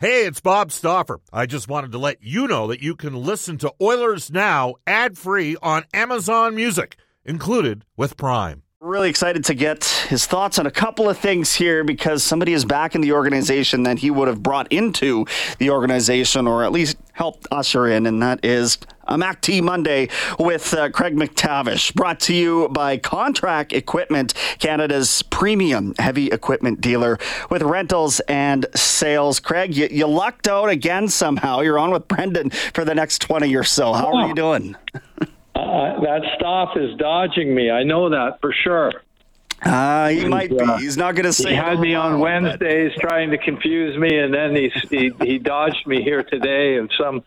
Hey, it's Bob Stauffer. I just wanted to let you know that you can listen to Oilers Now ad free on Amazon Music, included with Prime. Really excited to get his thoughts on a couple of things here because somebody is back in the organization that he would have brought into the organization or at least helped usher in, and that is a Mac T Monday with uh, Craig MacTavish, brought to you by Contract Equipment, Canada's premium heavy equipment dealer with rentals and sales. Craig, you, you lucked out again somehow. You're on with Brendan for the next 20 or so. How are you doing? Uh, that Stauff is dodging me. I know that for sure. Uh, he might be. He's not going to say. He had me on Wednesdays trying to confuse me, and then he, he he dodged me here today in some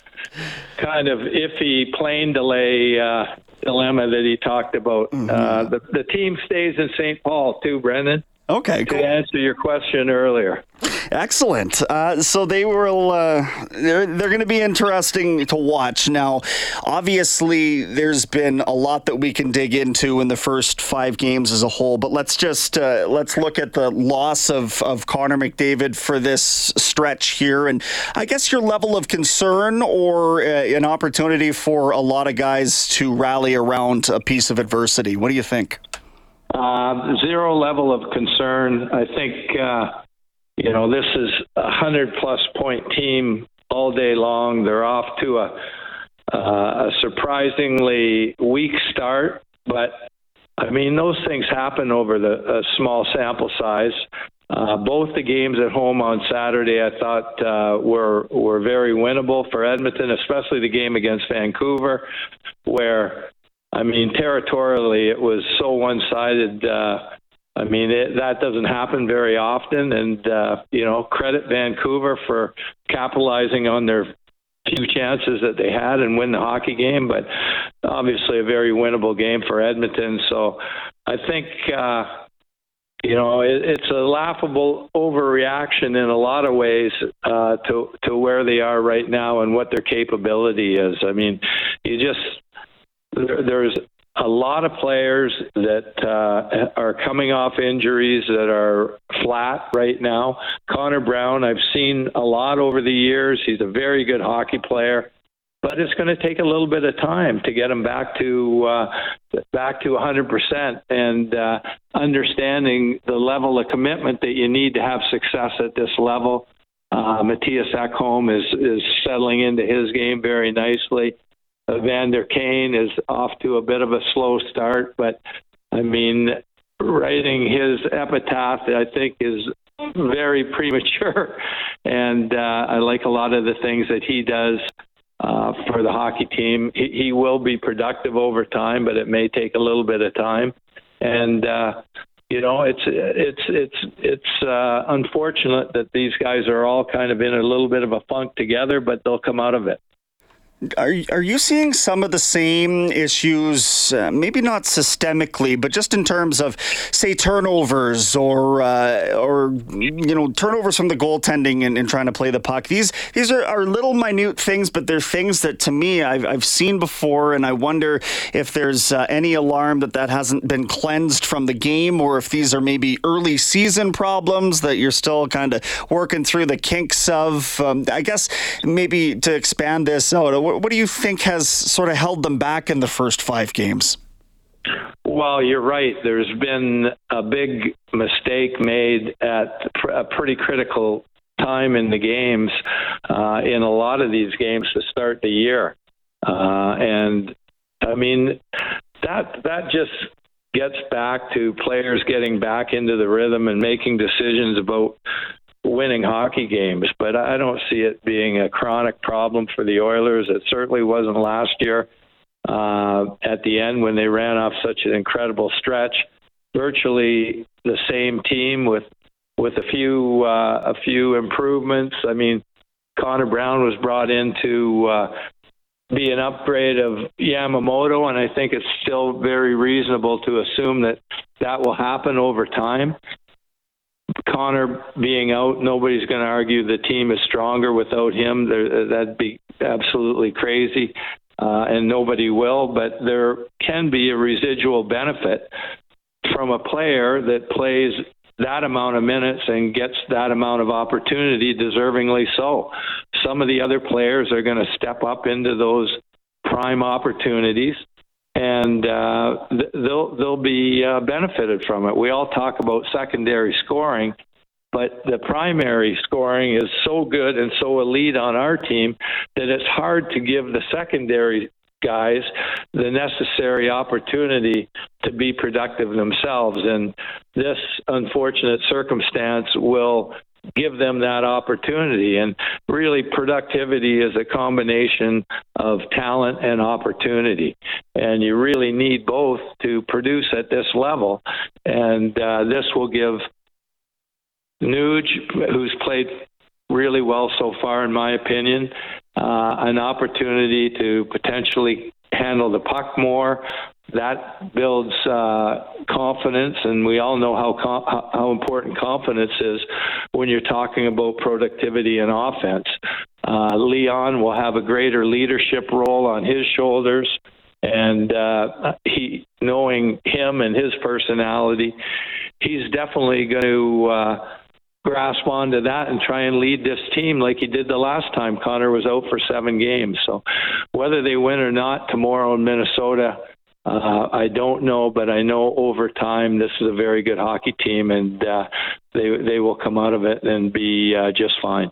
kind of iffy plane delay uh, dilemma that he talked about. Mm-hmm. Uh, the the team stays in St. Paul too, Brendan. Okay, cool. To answer your question earlier. Excellent. Uh, so they will. Uh, they're they're going to be interesting to watch. Now, obviously, there's been a lot that we can dig into in the first five games as a whole. But let's just uh, let's look at the loss of of Connor McDavid for this stretch here, and I guess your level of concern or uh, an opportunity for a lot of guys to rally around a piece of adversity. What do you think? Uh, zero level of concern. I think, uh, you know, this is a 100 plus point team all day long. They're off to a, uh, a surprisingly weak start, but I mean, those things happen over the small sample size. Uh, both the games at home on Saturday, I thought uh, were were very winnable for Edmonton, especially the game against Vancouver, where I mean, territorially, it was so one sided. Uh, I mean, it, that doesn't happen very often. And, uh, you know, credit Vancouver for capitalizing on their few chances that they had and win the hockey game. But obviously, a very winnable game for Edmonton. So I think. Uh, you know, it, it's a laughable overreaction in a lot of ways uh, to to where they are right now and what their capability is. I mean, you just there, there's a lot of players that uh, are coming off injuries that are flat right now. Connor Brown, I've seen a lot over the years. He's a very good hockey player, but it's going to take a little bit of time to get him back to uh, back to 100% and uh, understanding the level of commitment that you need to have success at this level. Uh, Mattias Ekholm is is settling into his game very nicely. Evander Kane is off to a bit of a slow start, but I mean, writing his epitaph, I think, is very premature. And uh, I like a lot of the things that he does uh, for the hockey team. He, he will be productive over time, but it may take a little bit of time. And uh, you know, it's it's it's it's uh, unfortunate that these guys are all kind of in a little bit of a funk together, but they'll come out of it. Are are you seeing some of the same issues? Uh, maybe not systemically, but just in terms of, say, turnovers or uh, or you know turnovers from the goaltending and, and, trying to play the puck. These these are, are little minute things, but they're things that to me I've I've seen before, and I wonder if there's uh, any alarm that that hasn't been cleansed from the game, or if these are maybe early season problems that you're still kind of working through the kinks of. Um, I guess maybe to expand this out what, do you think has sort of held them back in the first five games? Well, you're right. There's been a big mistake made at a pretty critical time in the games, uh, in a lot of these games to start the year. Uh, and I mean, that that just gets back to players getting back into the rhythm and making decisions about winning hockey games, but I don't see it being a chronic problem for the Oilers. It certainly wasn't last year uh, at the end when they ran off such an incredible stretch. Virtually the same team with with a few uh, a few improvements. I mean, Connor Brown was brought in to uh, be an upgrade of Yamamoto, and I think it's still very reasonable to assume that that will happen over time. Connor being out, nobody's going to argue the team is stronger without him. There, that'd be absolutely crazy, uh, and nobody will. But there can be a residual benefit from a player that plays that amount of minutes and gets that amount of opportunity, deservingly so. Some of the other players are going to step up into those prime opportunities and uh, they'll they'll be uh, benefited from it. We all talk about secondary scoring, but the primary scoring is so good and so elite on our team that it's hard to give the secondary guys the necessary opportunity to be productive themselves. And this unfortunate circumstance will give them that opportunity. And really, productivity is a combination of talent and opportunity. And you really need both to produce at this level. And uh, this will give Nuge, who's played really well so far, in my opinion, uh, an opportunity to potentially handle the puck more, that builds uh, confidence, and we all know how com- how important confidence is when you're talking about productivity and offense. Uh, Leon will have a greater leadership role on his shoulders, and uh, he, knowing him and his personality, he's definitely going to. Uh, grasp onto that and try and lead this team like he did the last time Connor was out for seven games. So whether they win or not tomorrow in Minnesota, uh, I don't know, but I know over time this is a very good hockey team, and uh, they they will come out of it and be uh, just fine.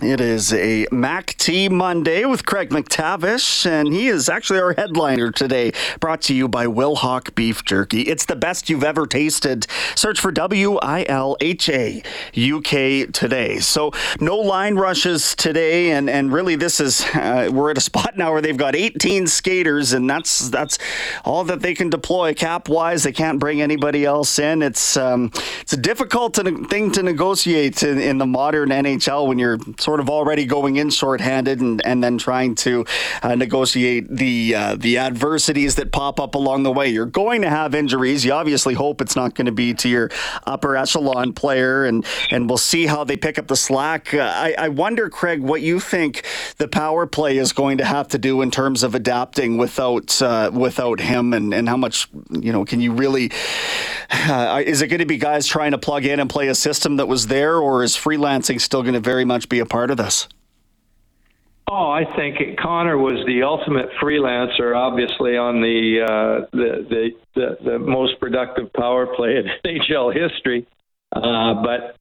It is a Mac T Monday with Craig MacTavish, and he is actually our headliner today. Brought to you by Wilhauk Beef Jerky. It's the best you've ever tasted. Search for W I L H A UK today. So no line rushes today, and and really this is uh, we're at a spot now where they've got 18 skaters, and that's that's all that they can deploy cap wise. They can't bring anybody else in. It's um, it's a difficult thing to negotiate in, in the modern NHL when you're sort of already going in shorthanded and, and then trying to uh, negotiate the uh, the adversities that pop up along the way. You're going to have injuries. You obviously hope it's not going to be to your upper echelon player, and and we'll see how they pick up the slack. Uh, I, I wonder, Craig, what you think the power play is going to have to do in terms of adapting without uh, without him, and, and how much you know can you really? Uh, is it going to be guys trying to plug in and play a system that was there, or is freelancing still going to very much be a part? Part of this? Oh, I think Connor was the ultimate freelancer, obviously on the uh, the, the, the the most productive power play in NHL history. Uh, but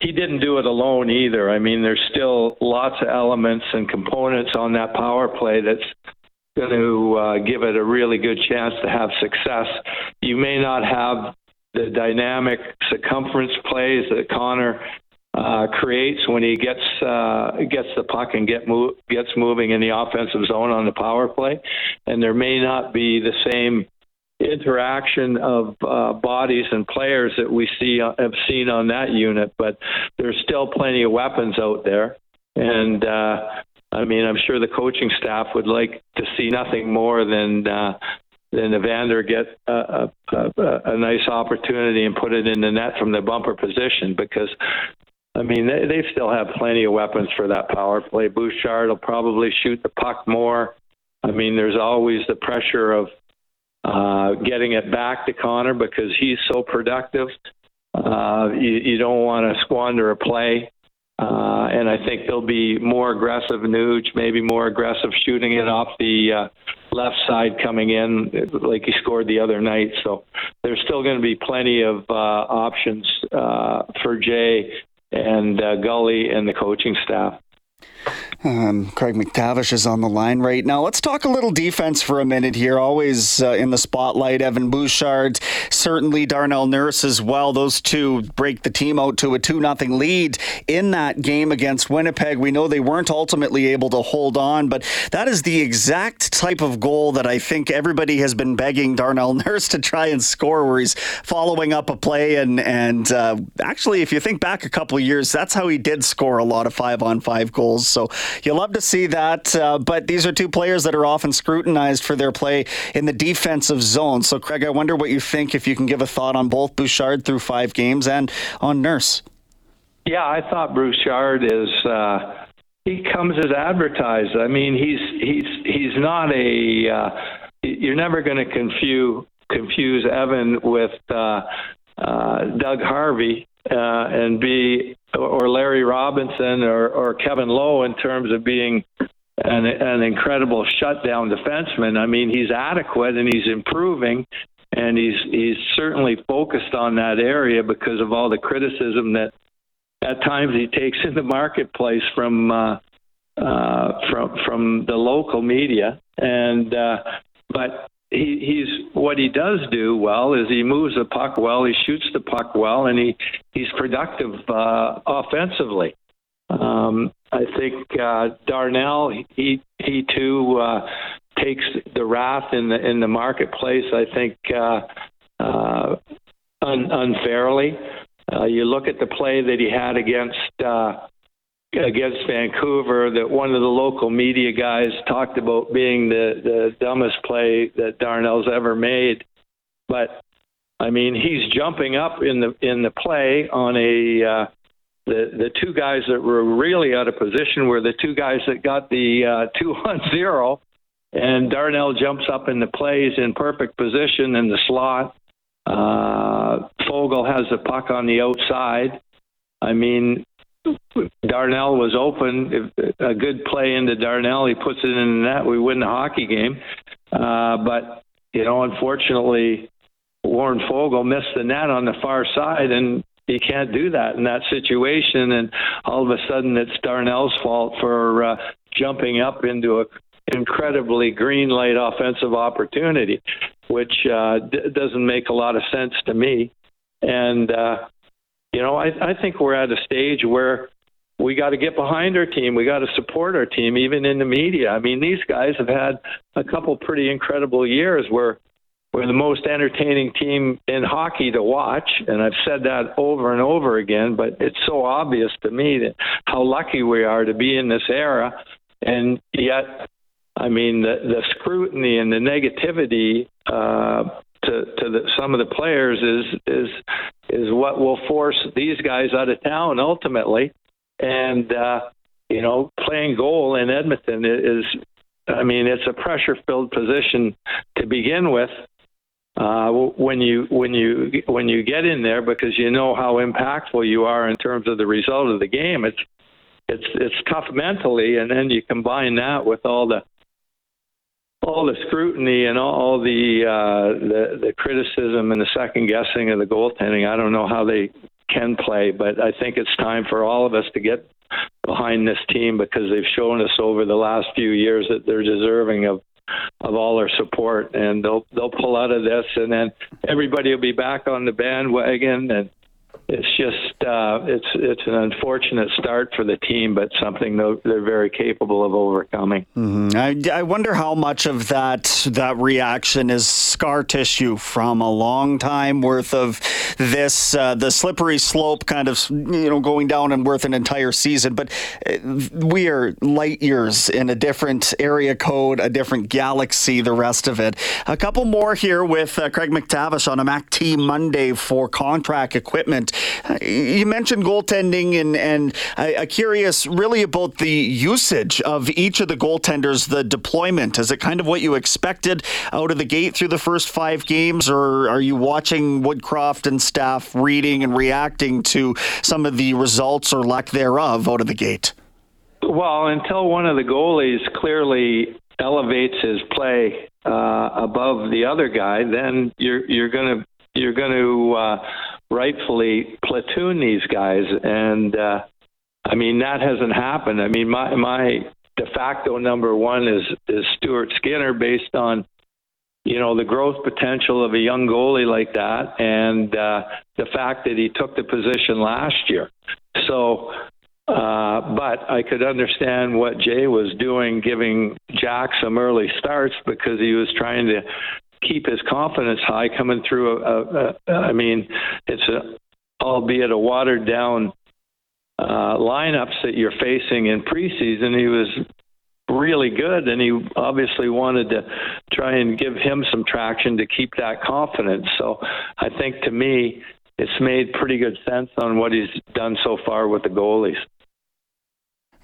he didn't do it alone either. I mean, there's still lots of elements and components on that power play that's going to uh, give it a really good chance to have success. You may not have the dynamic circumference plays that Connor uh, creates when he gets uh, gets the puck and get move, gets moving in the offensive zone on the power play, and there may not be the same interaction of uh, bodies and players that we see uh, have seen on that unit, but there's still plenty of weapons out there, and uh, I mean I'm sure the coaching staff would like to see nothing more than. Uh, than Evander get a, a, a, a nice opportunity and put it in the net from the bumper position because I mean, they, they still have plenty of weapons for that power play. Bouchard will probably shoot the puck more. I mean, there's always the pressure of uh, getting it back to Connor because he's so productive. Uh, you, you don't want to squander a play. Uh, and I think they'll be more aggressive Nuge, maybe more aggressive shooting it off the uh, left side coming in, like he scored the other night. So there's still going to be plenty of uh, options uh, for Jay and uh, Gully and the coaching staff. Um, Craig MacTavish is on the line right now. Let's talk a little defense for a minute here. Always uh, in the spotlight, Evan Bouchard, certainly Darnell Nurse as well. Those two break the team out to a 2 0 lead in that game against Winnipeg. We know they weren't ultimately able to hold on, but that is the exact type of goal that I think everybody has been begging Darnell Nurse to try and score, where he's following up a play. And, and uh, actually, if you think back a couple years, that's how he did score a lot of five on five goals. So you love to see that. Uh, but these are two players that are often scrutinized for their play in the defensive zone. So, Craig, I wonder what you think if you can give a thought on both Bouchard through five games and on Nurse. Yeah, I thought Bouchard is. Uh, he comes as advertised. I mean, he's he's he's not a. Uh, you're never going to confuse confuse Evan with uh, uh, Doug Harvey and be or Larry Robinson or, or Kevin Lowe in terms of being an, an incredible shutdown defenseman. I mean, he's adequate and he's improving, and he's he's certainly focused on that area because of all the criticism that at times he takes in the marketplace from uh, uh, from from the local media. And uh, but he, he's what he does do well is he moves the puck well, he shoots the puck well, and he he's productive uh, offensively. Um, I think uh, Darnell he he too uh, takes the wrath in the in the marketplace. I think uh, uh, un, unfairly. Uh, you look at the play that he had against uh, against Vancouver that one of the local media guys talked about being the the dumbest play that Darnell's ever made. But I mean, he's jumping up in the in the play on a uh, the the two guys that were really out of position were the two guys that got the uh, two on zero, and Darnell jumps up in the plays in perfect position in the slot. Uh, Foegele has the puck on the outside. I mean, Darnell was open. If a good play into Darnell, he puts it in the net. We win the hockey game. Uh, but you know, unfortunately, Warren Foegele missed the net on the far side, and you can't do that in that situation. And all of a sudden, it's Darnell's fault for uh, jumping up into a incredibly green light offensive opportunity, which uh, d- doesn't make a lot of sense to me. And uh, you know, I, I think we're at a stage where we got to get behind our team. We got to support our team, even in the media. I mean, these guys have had a couple pretty incredible years where we're the most entertaining team in hockey to watch, and I've said that over and over again. But it's so obvious to me that how lucky we are to be in this era, and yet, I mean, the, the scrutiny and the negativity uh, to to the, some of the players is is is what will force these guys out of town ultimately. And uh, you know, playing goal in Edmonton is, I mean, it's a pressure-filled position to begin with. Uh, when you when you when you get in there because you know how impactful you are in terms of the result of the game, it's it's it's tough mentally, and then you combine that with all the all the scrutiny and all the uh, the, the criticism and the second guessing of the goaltending, I don't know how they can play, but I think it's time for all of us to get behind this team because they've shown us over the last few years that they're deserving of of all our support, and they'll they'll pull out of this, and then everybody will be back on the bandwagon and it's just uh, it's it's an unfortunate start for the team, but something they're very capable of overcoming. Mm-hmm. I, I wonder how much of that that reaction is scar tissue from a long time worth of this uh, the slippery slope kind of you know going down and worth an entire season. But uh, we are light years in a different area code, a different galaxy. The rest of it. A couple more here with uh, Craig MacTavish on a Mac T Monday for contract equipment. You mentioned goaltending, and and I, am curious really about the usage of each of the goaltenders, the deployment. Is it kind of what you expected out of the gate through the first five games, or are you watching Woodcroft and staff reading and reacting to some of the results or lack thereof out of the gate? Well, until one of the goalies clearly elevates his play uh, above the other guy, then you're you're going to you're going to uh, rightfully platoon these guys, and uh, I mean that hasn't happened. I mean my my de facto number one is is Stuart Skinner based on you know the growth potential of a young goalie like that, and uh, the fact that he took the position last year. So. Uh, but I could understand what Jay was doing, giving Jack some early starts because he was trying to keep his confidence high coming through. A, a, a, I mean, it's a, albeit a watered down uh, lineups that you're facing in preseason. He was really good, and he obviously wanted to try and give him some traction to keep that confidence. So I think to me, it's made pretty good sense on what he's done so far with the goalies.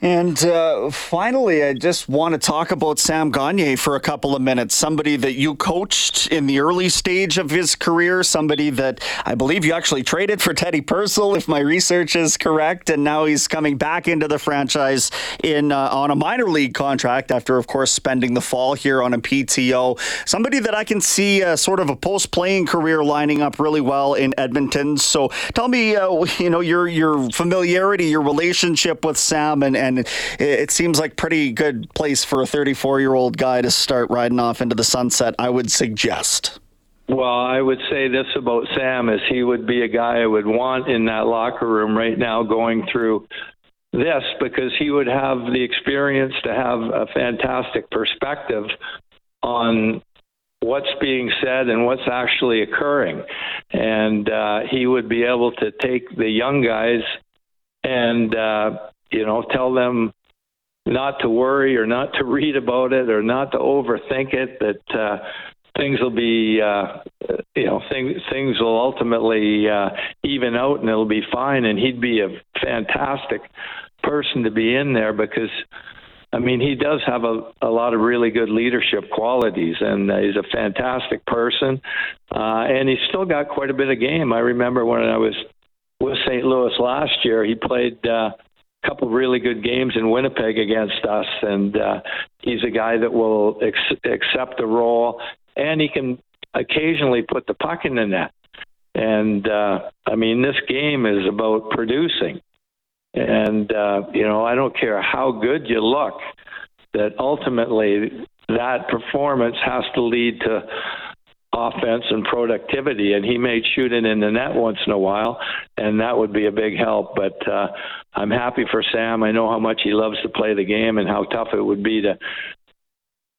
And uh, finally, I just want to talk about Sam Gagner for a couple of minutes. Somebody that you coached in the early stage of his career, somebody that I believe you actually traded for Teddy Purcell, if my research is correct. And now he's coming back into the franchise in uh, on a minor league contract after, of course, spending the fall here on a PTO. Somebody that I can see uh, sort of a post playing career lining up really well in Edmonton. So tell me, uh, you know, your your familiarity, your relationship with Sam and and it seems like pretty good place for a 34 year old guy to start riding off into the sunset. I would suggest. Well, I would say this about Sam is he would be a guy I would want in that locker room right now going through this because he would have the experience to have a fantastic perspective on what's being said and what's actually occurring. And uh, he would be able to take the young guys and uh, you know, tell them not to worry or not to read about it or not to overthink it. That uh, things will be, uh, you know, things things will ultimately uh, even out and it'll be fine. And he'd be a fantastic person to be in there because. I mean, he does have a, a lot of really good leadership qualities, and uh, he's a fantastic person. Uh, and he's still got quite a bit of game. I remember when I was with St. Louis last year, he played uh, couple really good games in Winnipeg against us, and uh, he's a guy that will ex- accept the role, and he can occasionally put the puck in the net. And uh, I mean, this game is about producing, and uh, you know, I don't care how good you look, that ultimately that performance has to lead to offense and productivity. And he may shoot it in the net once in a while, and that would be a big help. But uh, I'm happy for Sam. I know how much he loves to play the game and how tough it would be to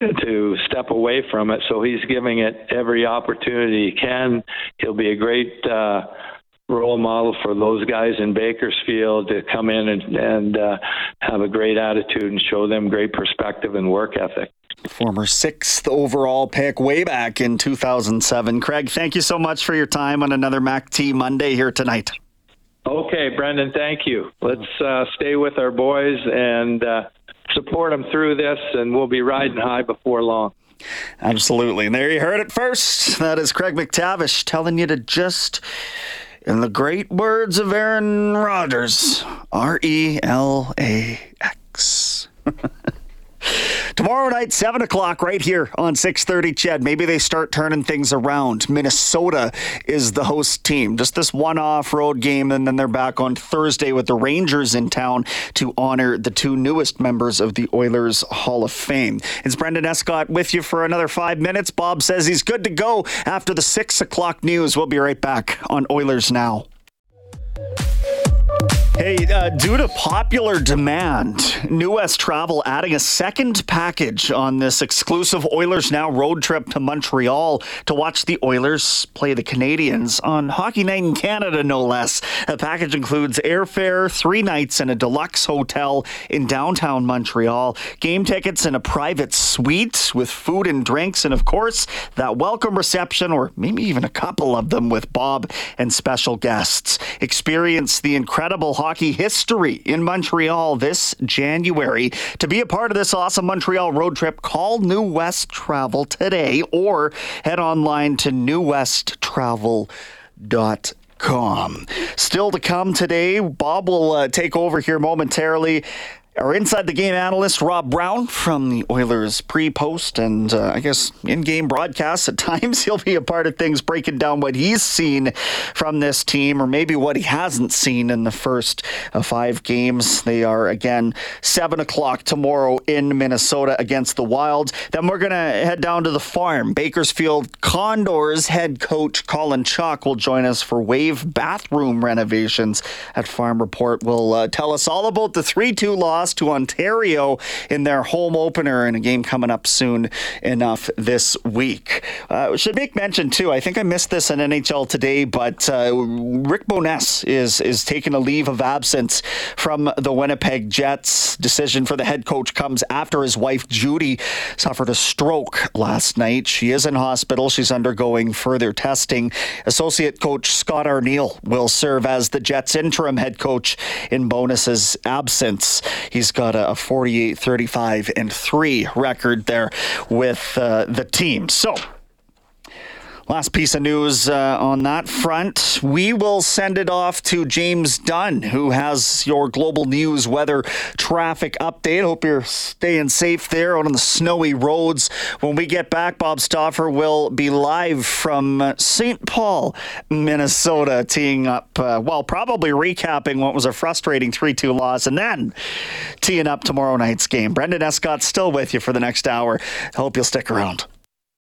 to step away from it. So he's giving it every opportunity he can. He'll be a great. Uh, role model for those guys in Bakersfield to come in and, and uh, have a great attitude and show them great perspective and work ethic former sixth overall pick way back in 2007. Craig, thank you so much for your time on another Mac T Monday here tonight. Okay, Brendan, thank you. Let's uh, stay with our boys and uh, support them through this, and we'll be riding high before long. Absolutely. And there you heard it first. That is Craig MacTavish telling you to just, in the great words of Aaron Rodgers, R E L A X. Tomorrow night, 7 o'clock, right here on 630 CHED. Maybe they start turning things around. Minnesota is the host team. Just this one off road game, and then they're back on Thursday with the Rangers in town to honor the two newest members of the Oilers Hall of Fame. It's Brendan Escott with you for another five minutes. Bob says he's good to go after the 6 o'clock news. We'll be right back on Oilers Now. Hey, uh, due to popular demand, New West Travel adding a second package on this exclusive Oilers Now road trip to Montreal to watch the Oilers play the Canadiens on Hockey Night in Canada, no less. The package includes airfare, three nights in a deluxe hotel in downtown Montreal, game tickets in a private suite with food and drinks, and of course, that welcome reception, or maybe even a couple of them with Bob and special guests. Experience the incredible hockey hockey history in Montreal this January. To be a part of this awesome Montreal road trip, call New West Travel today or head online to newwesttravel.com. Still to come today, Bob will uh, take over here momentarily our inside the game analyst, Rob Brown from the Oilers pre post and uh, I guess in game broadcasts at times. He'll be a part of things breaking down what he's seen from this team or maybe what he hasn't seen in the first uh, five games. They are again 7 o'clock tomorrow in Minnesota against the Wild. Then we're going to head down to the farm. Bakersfield Condors head coach Colin Chaulk will join us for wave bathroom renovations at Farm Report. Will uh, tell us all about the 3 2 loss lost to Ontario in their home opener in a game coming up soon enough this week. Uh, should make mention too. I think I missed this in NHL today, but uh, Rick Bowness is is taking a leave of absence from the Winnipeg Jets. Decision for the head coach comes after his wife Judy suffered a stroke last night. She is in hospital. She's undergoing further testing. Associate coach Scott Arniel will serve as the Jets interim head coach in Bowness's absence. He He's got a 48, 35, and 3 record there with uh, the team. So, Last piece of news uh, on that front. We will send it off to James Dunn, who has your global news weather traffic update. Hope you're staying safe there out on the snowy roads. When we get back, Bob Stauffer will be live from uh, St. Paul, Minnesota, teeing up, uh, well, probably recapping what was a frustrating 3 2 loss and then teeing up tomorrow night's game. Brendan Escott still with you for the next hour. Hope you'll stick around.